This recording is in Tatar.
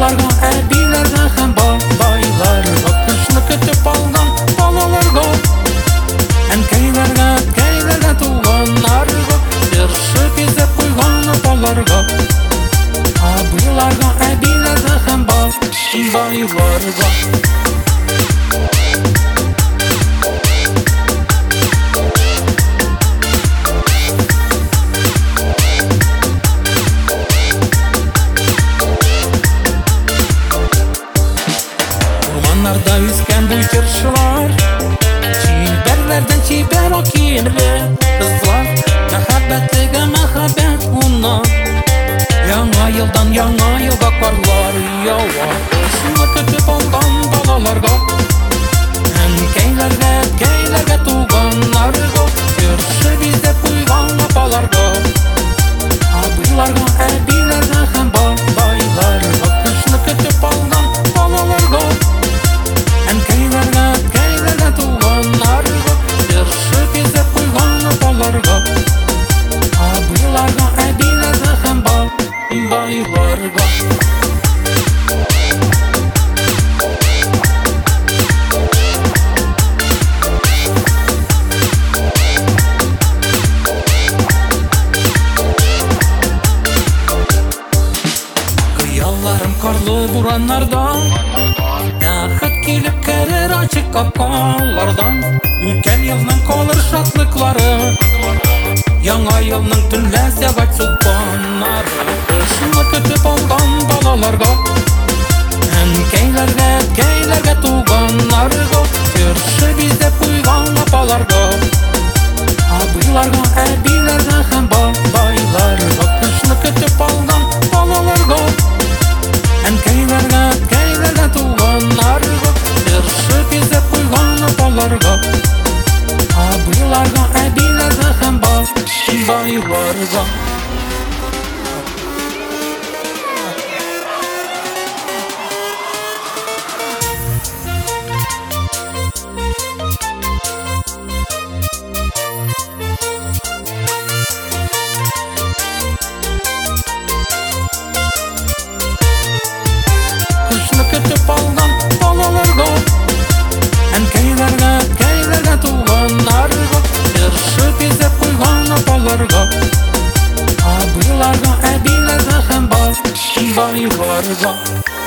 long don't be nervous and boy lover kokushni ketip algan balalar go and came and came to one largo der Çınarda üzgen bu çırşılar Çiberlerden çiber o kimli kızlar Mehabbeti ge mehabbet bunlar Yana yıldan yana yılda karlar yavar Şuna kötü balalarda Айлар, ба? Киялларым карлы буранардан Та хат келіп керер ачы капкалардан Укен ялнан колыр шатлыклары Ян айалнан түнлэн сябать body water gone.